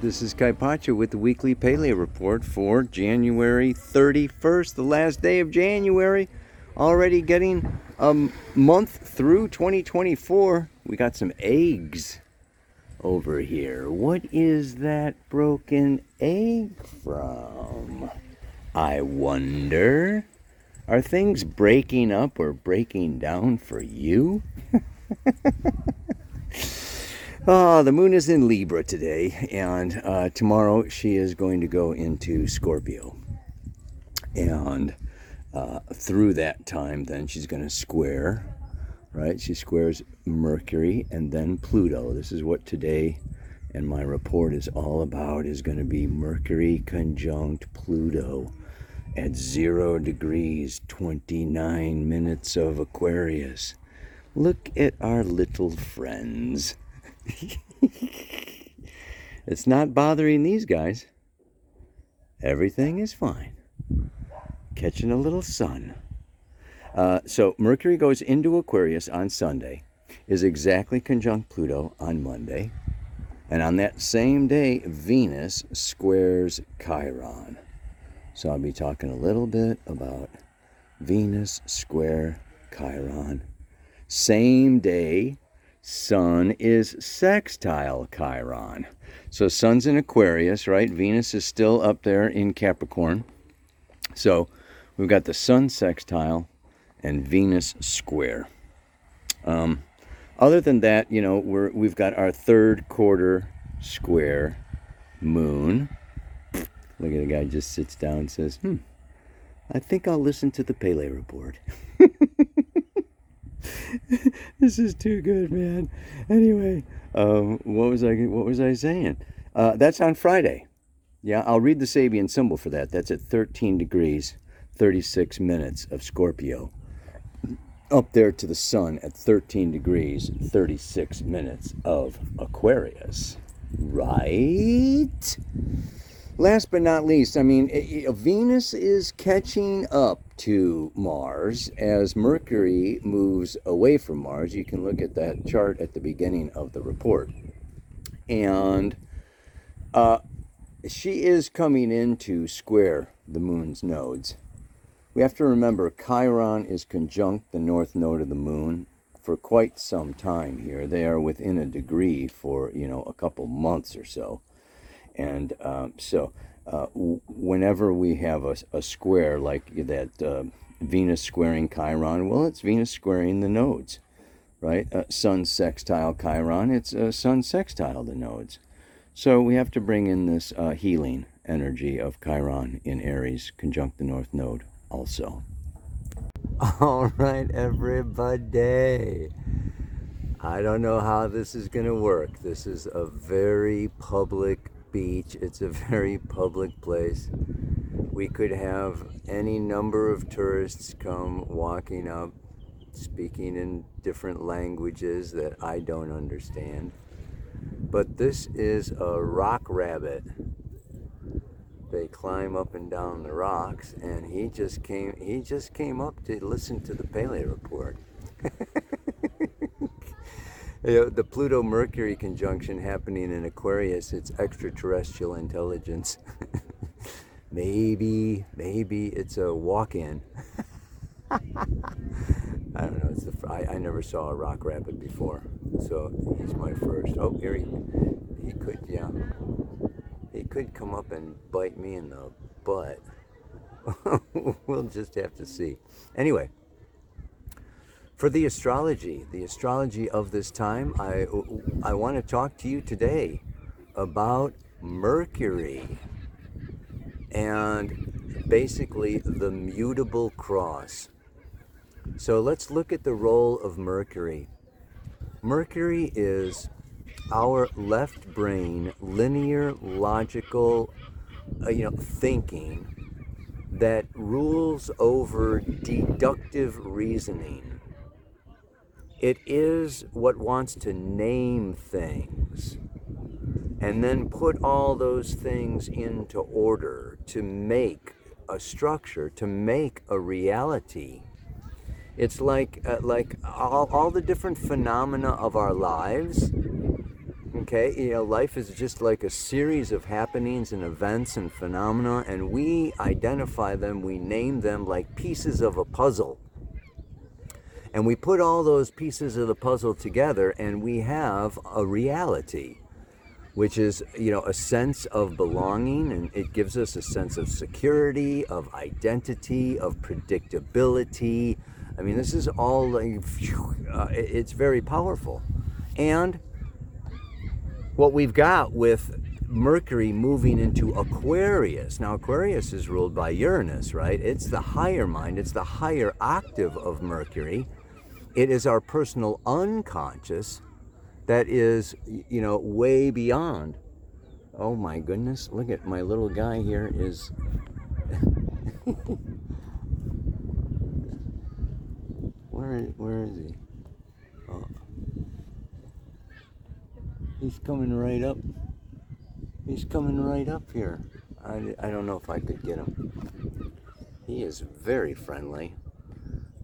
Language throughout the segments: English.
this is Kaypacha with the weekly Pele report for January 31st, the last day of January. Already getting a month through 2024. We got some eggs over here. What is that broken egg from? I wonder. Are things breaking up or breaking down for you? Ah, the moon is in Libra today, and uh, tomorrow she is going to go into Scorpio. And uh, through that time, then she's going to square, right? She squares Mercury and then Pluto. This is what today and my report is all about is going to be Mercury conjunct Pluto at 0 degrees 29 minutes of Aquarius. Look at our little friends. it's not bothering these guys. Everything is fine. Catching a little sun. Uh, so Mercury goes into Aquarius on Sunday, is exactly conjunct Pluto on Monday, and on that same day, Venus squares Chiron. So I'll be talking a little bit about Venus square Chiron. Same day, Sun is sextile Chiron. So Sun's in Aquarius, right? Venus is still up there in Capricorn. So we've got the Sun sextile and Venus square. Um, other than that, you know, we're we've got our third quarter square moon. Look at the guy just sits down and says, "Hmm, I think I'll listen to the Pele report." this is too good, man. Anyway, um, what was I what was I saying? Uh, that's on Friday. Yeah, I'll read the Sabian symbol for that. That's at 13 degrees, 36 minutes of Scorpio. Up there to the sun at 13 degrees, 36 minutes of Aquarius. Right? last but not least, I mean, Venus is catching up to Mars as Mercury moves away from Mars. You can look at that chart at the beginning of the report. And uh, she is coming into square the moon's nodes. We have to remember Chiron is conjunct the north node of the moon for quite some time here. They are within a degree for, you know, a couple months or so. And um, so, uh, whenever we have a, a square like that uh, Venus squaring Chiron, well, it's Venus squaring the nodes, right? Uh, sun sextile Chiron, it's uh, Sun sextile the nodes. So we have to bring in this uh, healing energy of Chiron in Aries, conjunct the North Node also. All right, everybody. I don't know how this is going to work. This is a very public beach. It's a very public place. We could have any number of tourists come walking up, speaking in different languages that I don't understand. But this is a rock rabbit. They climb up and down the rocks, and he just came. He just came up to listen to the Pele report. you uh, know, the Pluto Mercury conjunction happening in Aquarius, it's extraterrestrial intelligence. maybe, maybe it's a walk in. I don't know. It's the, I, I never saw a rock rabbit before, so he's my first. Oh, here he, he could, yeah. He could come up and bite me in the butt. we'll just have to see. Anyway, for the astrology, the astrology of this time, I, I want to talk to you today about Mercury and basically the mutable cross. So let's look at the role of Mercury. Mercury is our left brain, linear, logical, uh, you know, thinking that rules over deductive reasoning it is what wants to name things and then put all those things into order to make a structure, to make a reality. It's like uh, like all, all the different phenomena of our lives. Okay, you know, life is just like a series of happenings and events and phenomena, and we identify them, we name them like pieces of a puzzle. And we put all those pieces of the puzzle together, and we have a reality, which is, you know, a sense of belonging, and it gives us a sense of security, of identity, of predictability. I mean, this is all like, uh, it's very powerful. And what we've got with Mercury moving into Aquarius. Now, Aquarius is ruled by Uranus, right? It's the higher mind, it's the higher octave of Mercury. It is our personal unconscious that is, you know, way beyond. Oh my goodness, look at my little guy here is. where, where is he? Oh. He's coming right up. He's coming right up here. I, I don't know if I could get him. He is very friendly.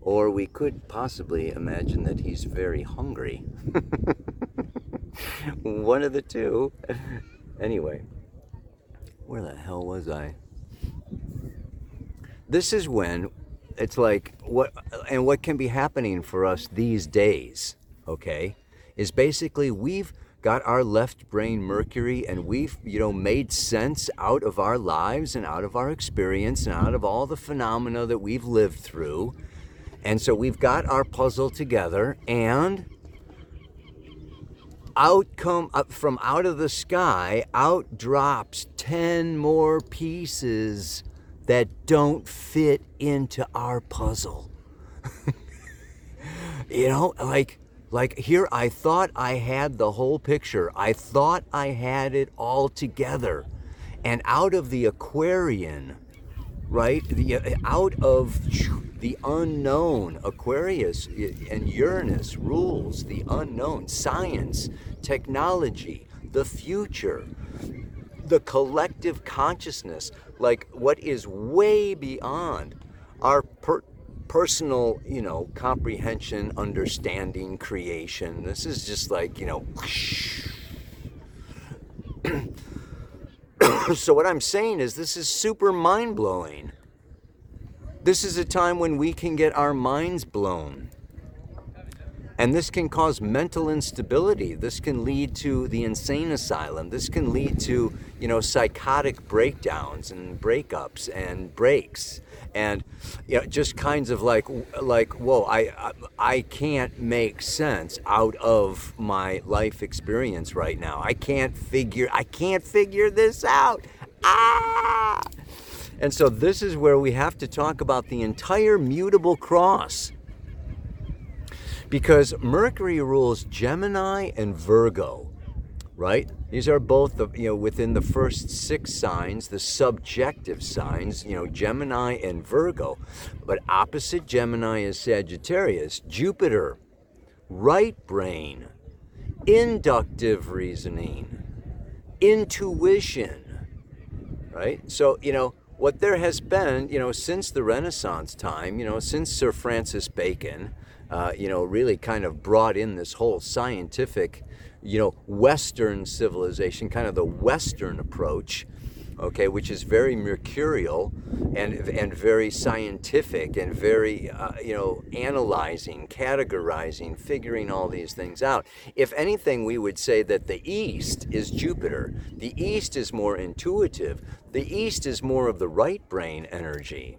Or we could possibly imagine that he's very hungry. One of the two. Anyway, where the hell was I? This is when it's like what and what can be happening for us these days, okay? Is basically we've got our left brain mercury and we've you know made sense out of our lives and out of our experience and out of all the phenomena that we've lived through and so we've got our puzzle together and out come up from out of the sky out drops 10 more pieces that don't fit into our puzzle you know like like here, I thought I had the whole picture. I thought I had it all together. And out of the Aquarian, right? The, uh, out of the unknown, Aquarius and Uranus rules the unknown, science, technology, the future, the collective consciousness, like what is way beyond our per- personal, you know, comprehension, understanding, creation. This is just like, you know, so what I'm saying is this is super mind blowing. This is a time when we can get our minds blown. And this can cause mental instability. This can lead to the insane asylum. This can lead to, you know, psychotic breakdowns and breakups and breaks and you know, just kinds of like like whoa, I, I can't make sense out of my life experience right now. I can't figure I can't figure this out. Ah! And so this is where we have to talk about the entire mutable cross because Mercury rules Gemini and Virgo, right? These are both the, you know within the first six signs, the subjective signs, you know, Gemini and Virgo. But opposite Gemini is Sagittarius, Jupiter, right brain, inductive reasoning, intuition, right? So, you know, what there has been, you know, since the Renaissance time, you know, since Sir Francis Bacon, uh, you know, really kind of brought in this whole scientific, you know, Western civilization, kind of the Western approach, okay, which is very mercurial and and very scientific and very, uh, you know, analyzing, categorizing, figuring all these things out. If anything, we would say that the East is Jupiter. The East is more intuitive. The East is more of the right brain energy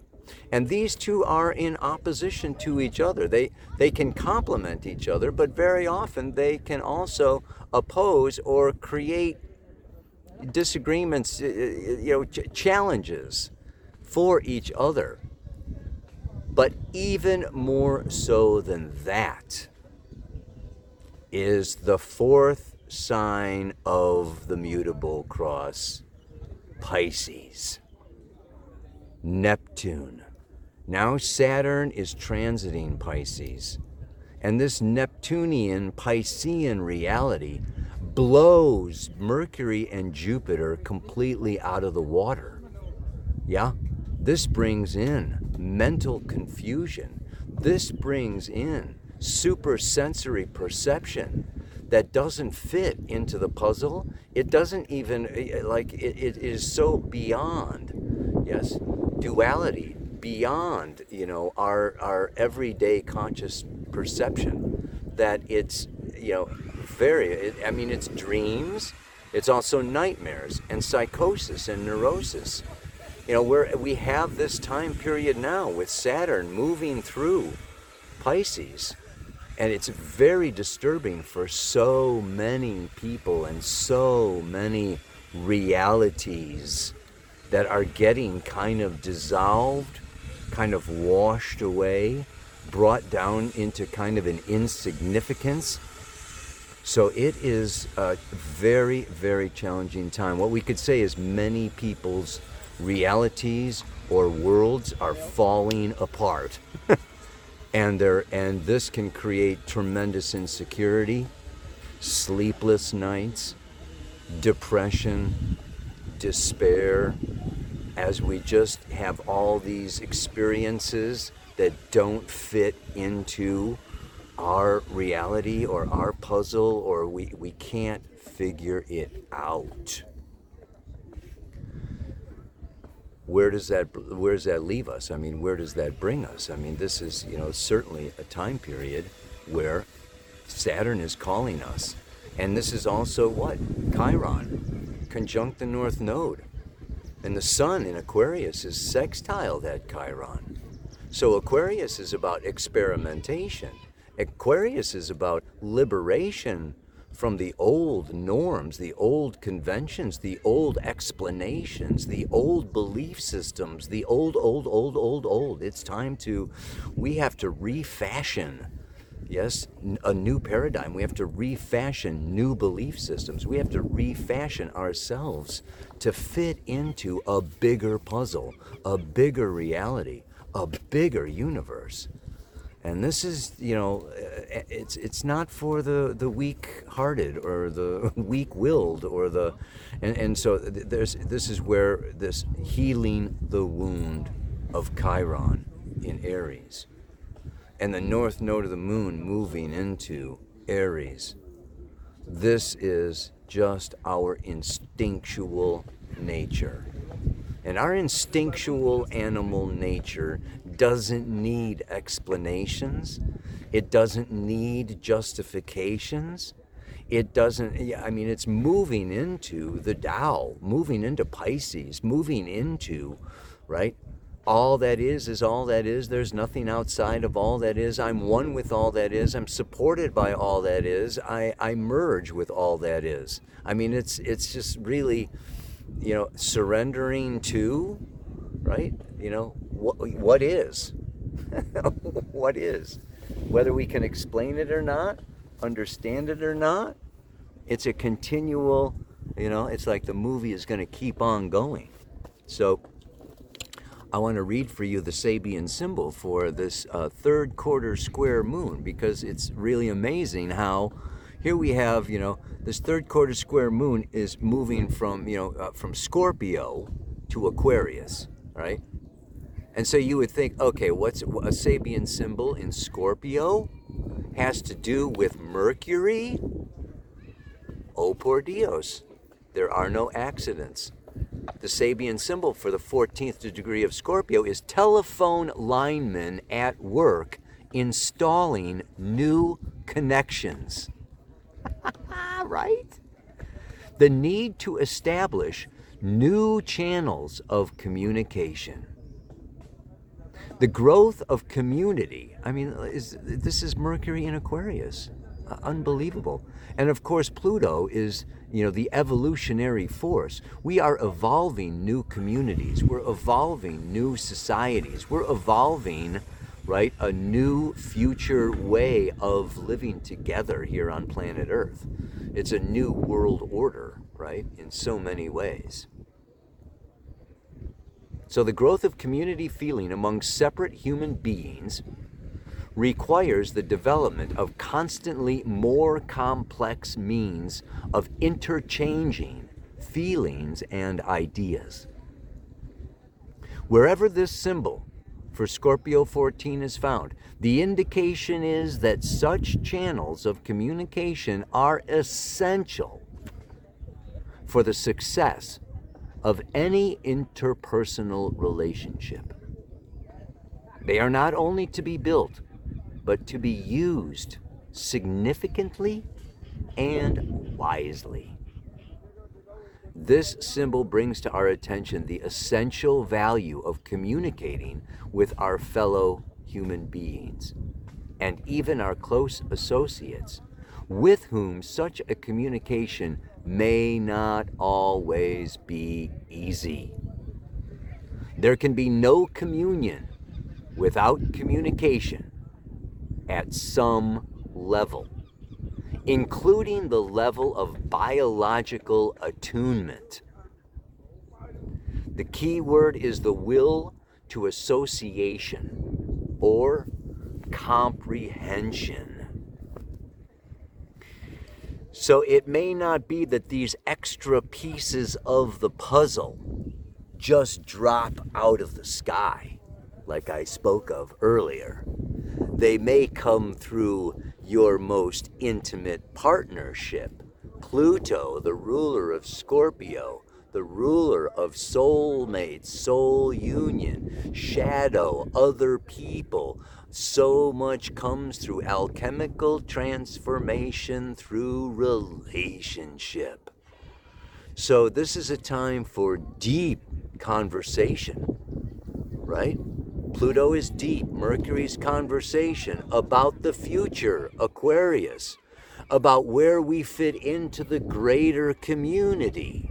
and these two are in opposition to each other. They, they can complement each other, but very often they can also oppose or create disagreements, uh, uh, you know, ch- challenges for each other. But even more so than that is the fourth sign of the mutable cross, Pisces. Neptune. Now Saturn is transiting Pisces. And this Neptunian Piscean reality blows Mercury and Jupiter completely out of the water. Yeah? This brings in mental confusion. This brings in supersensory perception. that doesn't fit into the puzzle. It doesn't even, eh, like, it, it is so beyond, yes, duality, beyond, you know, our, our everyday conscious perception that it's, you know, very, it, I mean, it's dreams, it's also nightmares and psychosis and neurosis. You know, where we have this time period now with Saturn moving through Pisces and it's very disturbing for so many people and so many realities that are getting kind of dissolved, kind of washed away, brought down into kind of an insignificance. So it is a very, very challenging time. What we could say is many people's realities or worlds are falling apart. and there and this can create tremendous insecurity sleepless nights depression despair as we just have all these experiences that don't fit into our reality or our puzzle or we, we can't figure it out where does that where does that leave us? I mean, where does that bring us? I mean, this is you know certainly a time period where Saturn is calling us, and this is also what Chiron, conjunct the North Node, and the Sun in Aquarius is sextile that Chiron. So Aquarius is about experimentation. Aquarius is about liberation from the old norms, the old conventions, the old explanations, the old belief systems, the old, old, old, old, old. It's time to, we have to refashion, yes, a new paradigm. We have to refashion new belief systems. We have to refashion ourselves to fit into a bigger puzzle, a bigger reality, a bigger universe and this is you know uh, it's it's not for the the weak hearted or the weak willed or the and, and so there's this is where this healing the wound of chiron in aries and the north node of the moon moving into aries this is just our instinctual nature and our instinctual animal nature doesn't need explanations. It doesn't need justifications. It doesn't, I mean, it's moving into the Tao, moving into Pisces, moving into, right? All that is is all that is. There's nothing outside of all that is. I'm one with all that is. I'm supported by all that is. I, I merge with all that is. I mean, it's it's just really, you know, surrendering to, right? You know, what, what is? what is? Whether we can explain it or not, understand it or not, it's a continual, you know, it's like the movie is going to keep on going. So, I want to read for you the Sabian symbol for this uh, third quarter square moon because it's really amazing how here we have, you know, this third quarter square moon is moving from, you know, uh, from Scorpio to Aquarius, right? And so you would think, okay, what's a Sabian symbol in Scorpio has to do with Mercury? Oh, por Dios. There are no accidents. The Sabian symbol for the 14th degree of Scorpio is telephone lineman at work installing new connections. right? The need to establish new channels of communication the growth of community. I mean, is, this is Mercury in Aquarius. Unbelievable. And of course, Pluto is, you know, the evolutionary force. We are evolving new communities. We're evolving new societies. We're evolving, right, a new future way of living together here on planet Earth. It's a new world order, right, in so many ways. So, the growth of community feeling among separate human beings requires the development of constantly more complex means of interchanging feelings and ideas. Wherever this symbol for Scorpio 14 is found. The indication is that such channels of communication are essential for the success of any interpersonal relationship. They are not only to be built, but to be used significantly and wisely. This symbol brings to our attention the essential value of communicating with our fellow human beings and even our close associates, with whom such a communication may not always be easy. There can be no communion without communication at some level including the level of biological attunement. The key word is the will to association or comprehension. So it may not be that these extra pieces of the puzzle just drop out of the sky, like I spoke of earlier. They may come through your most intimate partnership. Pluto, the ruler of Scorpio, the ruler of soulmates, soul union, shadow, other people. So much comes through alchemical transformation through relationship. So, this is a time for deep conversation, right? Pluto is deep, Mercury's conversation about the future, Aquarius, about where we fit into the greater community.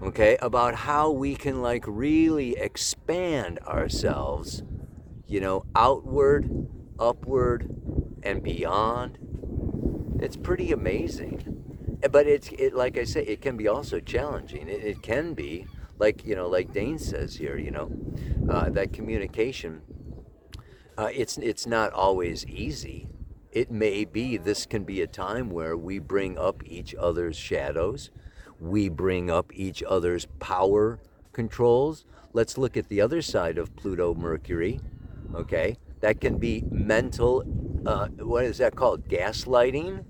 Okay, about how we can like really expand ourselves, you know, outward, upward, and beyond. It's pretty amazing. But it's it like I say, it can be also challenging. It, it can be like you know, like Dane says here, you know, uh, that communication. Uh, it's it's not always easy. It may be this can be a time where we bring up each other's shadows, we bring up each other's power controls. Let's look at the other side of Pluto Mercury. Okay, that can be mental. Uh, what is that called? Gaslighting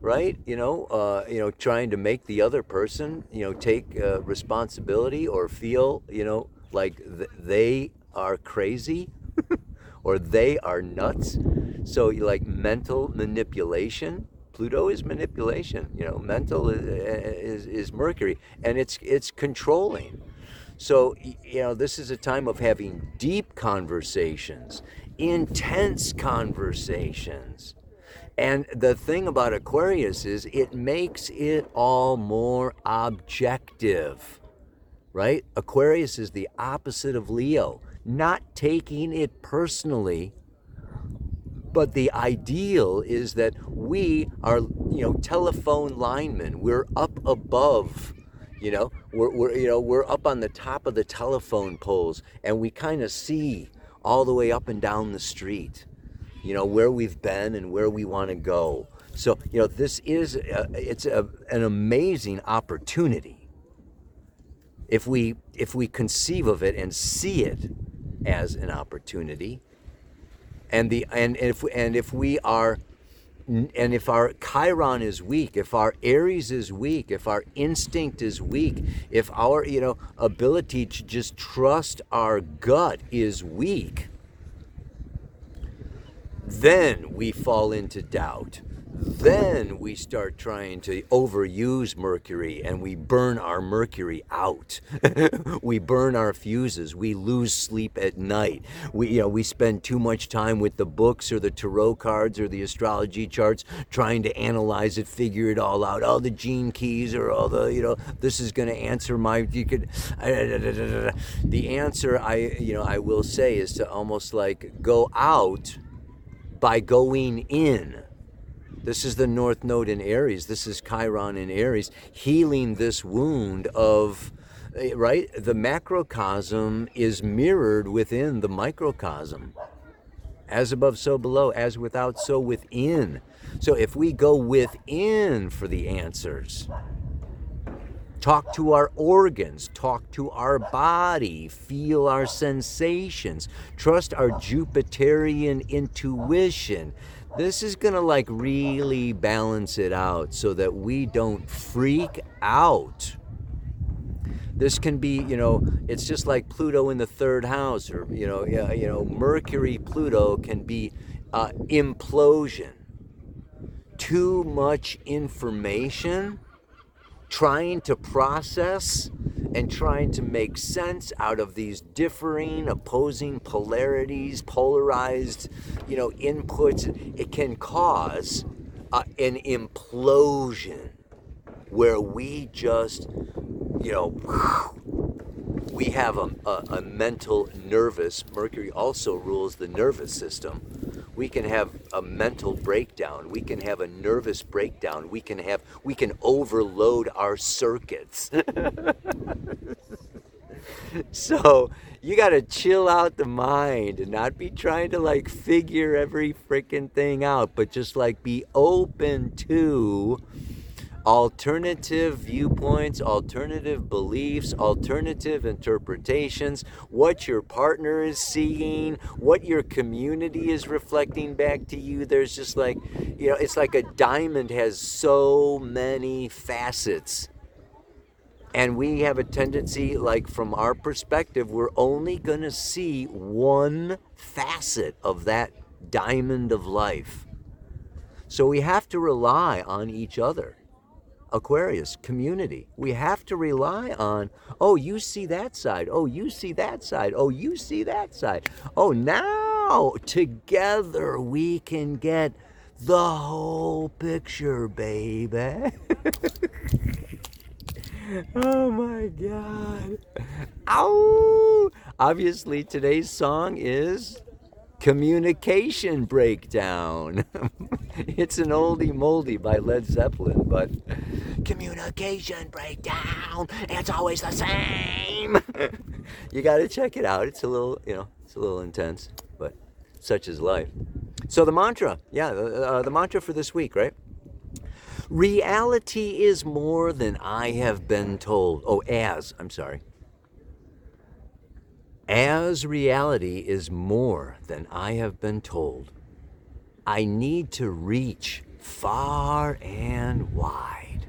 right? You know, uh, you know, trying to make the other person, you know, take uh, responsibility or feel, you know, like th- they are crazy or they are nuts. So, like mental manipulation. Pluto is manipulation. You know, mental is, is, is Mercury, and it's it's controlling. So, you know, this is a time of having deep conversations, intense conversations and the thing about Aquarius is it makes it all more objective, right? Aquarius is the opposite of Leo, not taking it personally. But the ideal is that we are, you know, telephone linemen. We're up above, you know, we're, we're you know, we're up on the top of the telephone poles and we kind of see all the way up and down the street you know where we've been and where we want to go. So you know this is a, it's a, an amazing opportunity if we if we conceive of it and see it as an opportunity. And the and if and if we are and if our chiron is weak if our aries is weak if our instinct is weak if our you know ability to just trust our gut is weak then we fall into doubt. Then we start trying to overuse mercury and we burn our mercury out. we burn our fuses. We lose sleep at night. We, you know, we spend too much time with the books or the tarot cards or the astrology charts trying to analyze it, figure it all out. All the gene keys or all the, you know, this is going to answer my, you could, the answer I, you know, I will say is to almost like go out by going in. This is the North Node in Aries. This is Chiron in Aries, healing this wound of, eh, right? The macrocosm is mirrored within the microcosm. As above, so below. As without, so within. So if we go within for the answers, talk to our organs, talk to our body, feel our sensations, trust our Jupiterian intuition. This is going to like really balance it out so that we don't freak out. This can be, you know, it's just like Pluto in the third house, or you know, yeah, you know, Mercury Pluto can be uh, implosion. Too much information trying to process and trying to make sense out of these differing opposing polarities polarized you know inputs. It can cause uh, an implosion where we just you know we have a, a, a mental nervous mercury also rules the nervous system we can have a mental breakdown. We can have a nervous breakdown. We can have we can overload our circuits. So you got to chill out the mind and not be trying to like figure every freaking thing out but just like be open to alternative viewpoints, alternative beliefs, alternative interpretations, what your partner is seeing, what your community is reflecting back to you. There's just like, you know, it's like a diamond has so many facets. And we have a tendency, like from our perspective, we're only going to see one facet of that diamond of life. So we have to rely on each other. Aquarius community. We have to rely on, oh, you see that side. Oh, you see that side. Oh, you see that side. Oh, now together we can get the whole picture, baby. oh my God. Ow! Obviously, today's song is Communication Breakdown. it's an oldie moldy by Led Zeppelin, but communication breakdown, it's always the same. you got to check it out. It's a little, you know, it's a little intense, but such is life. So the mantra, yeah, uh, the mantra for this week, right? Reality is more than I have been told. Oh, as, I'm sorry. As reality is more than I have been told, I need to reach far and wide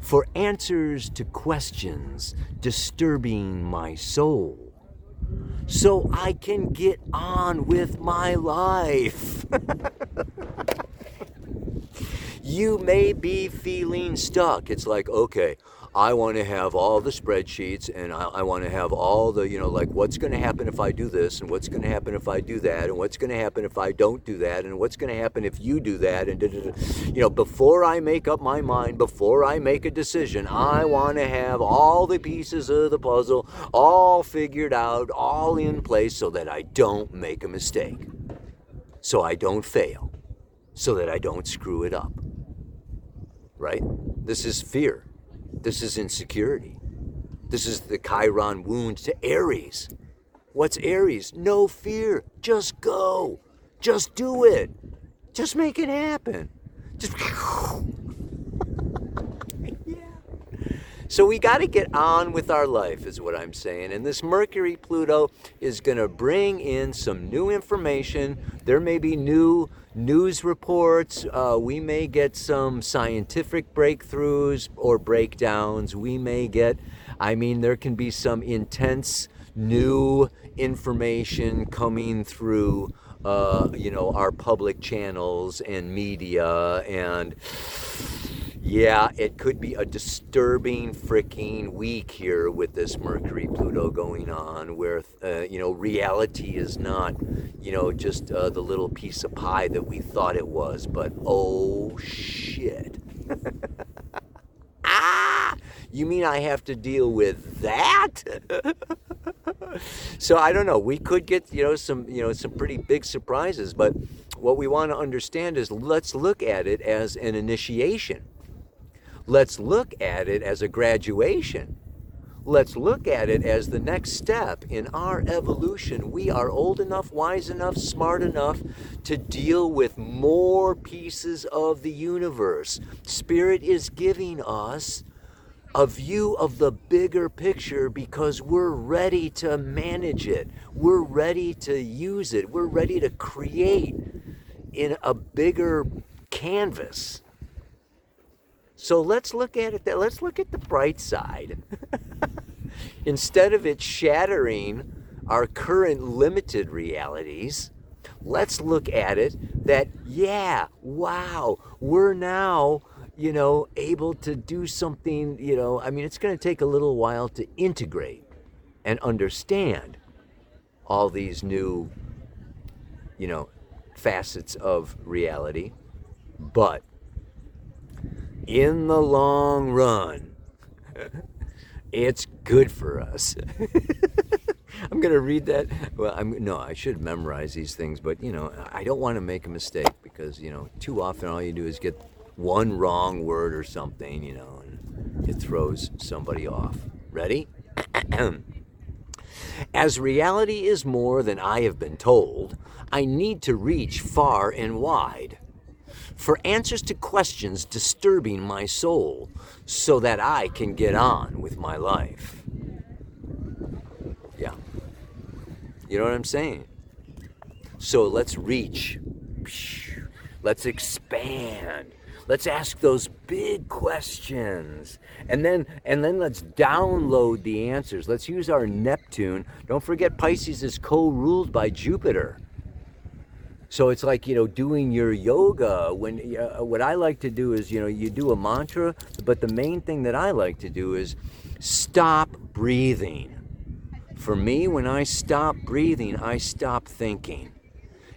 for answers to questions disturbing my soul so I can get on with my life. you may be feeling stuck. It's like, okay, I want to have all the spreadsheets and I, I want to have all the, you know, like what's going to happen if I do this and what's going to happen if I do that and what's going to happen if I don't do that and what's going to happen if you do that. And, you know, before I make up my mind, before I make a decision, I want to have all the pieces of the puzzle all figured out, all in place so that I don't make a mistake, so I don't fail, so that I don't screw it up. Right? This is fear. This is insecurity. This is the Chiron wound to Aries. What's Aries? No fear. Just go. Just do it. Just make it happen. Just. So we got to get on with our life, is what I'm saying. And this Mercury Pluto is going to bring in some new information. There may be new news reports. Uh, we may get some scientific breakthroughs or breakdowns. We may get, I mean, there can be some intense new information coming through, uh, you know, our public channels and media and yeah, it could be a disturbing freaking week here with this Mercury Pluto going on, where uh, you know reality is not, you know, just uh, the little piece of pie that we thought it was, but oh shit. ah, you mean I have to deal with that? so I don't know. We could get you know some you know some pretty big surprises, but what we want to understand is let's look at it as an initiation Let's look at it as a graduation. Let's look at it as the next step in our evolution. We are old enough, wise enough, smart enough to deal with more pieces of the universe. Spirit is giving us a view of the bigger picture because we're ready to manage it. We're ready to use it. We're ready to create in a bigger canvas. So let's look at it that let's look at the bright side. Instead of it shattering our current limited realities, let's look at it that yeah, wow, we're now you know, able to do something, you know, I mean, it's going to take a little while to integrate and understand all these new, you know, facets of reality. But in the long run, it's good for us. I'm gonna read that. Well, I'm no, I should memorize these things, but you know, I don't want to make a mistake because you know, too often all you do is get one wrong word or something, you know, and it throws somebody off. Ready? As reality is more than I have been told, I need to reach far and wide for answers to questions disturbing my soul so that I can get on with my life. Yeah. You know what I'm saying? So let's reach. Let's expand let's ask those big questions and then and then let's download the answers let's use our neptune don't forget pisces is co-ruled by jupiter so it's like you know doing your yoga when uh, what i like to do is you know you do a mantra but the main thing that i like to do is stop breathing for me when i stop breathing i stop thinking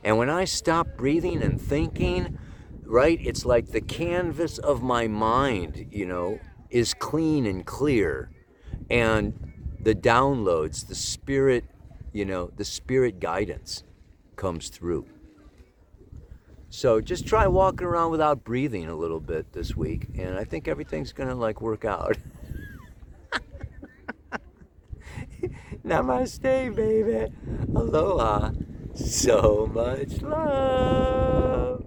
and when i stop breathing and thinking right? It's like the canvas of my mind, you know, is clean and clear. And the downloads, the spirit, you know, the spirit guidance comes through. So just try walking around without breathing a little bit this week, and I think everything's gonna like work out. Namaste, baby. Aloha. So much love.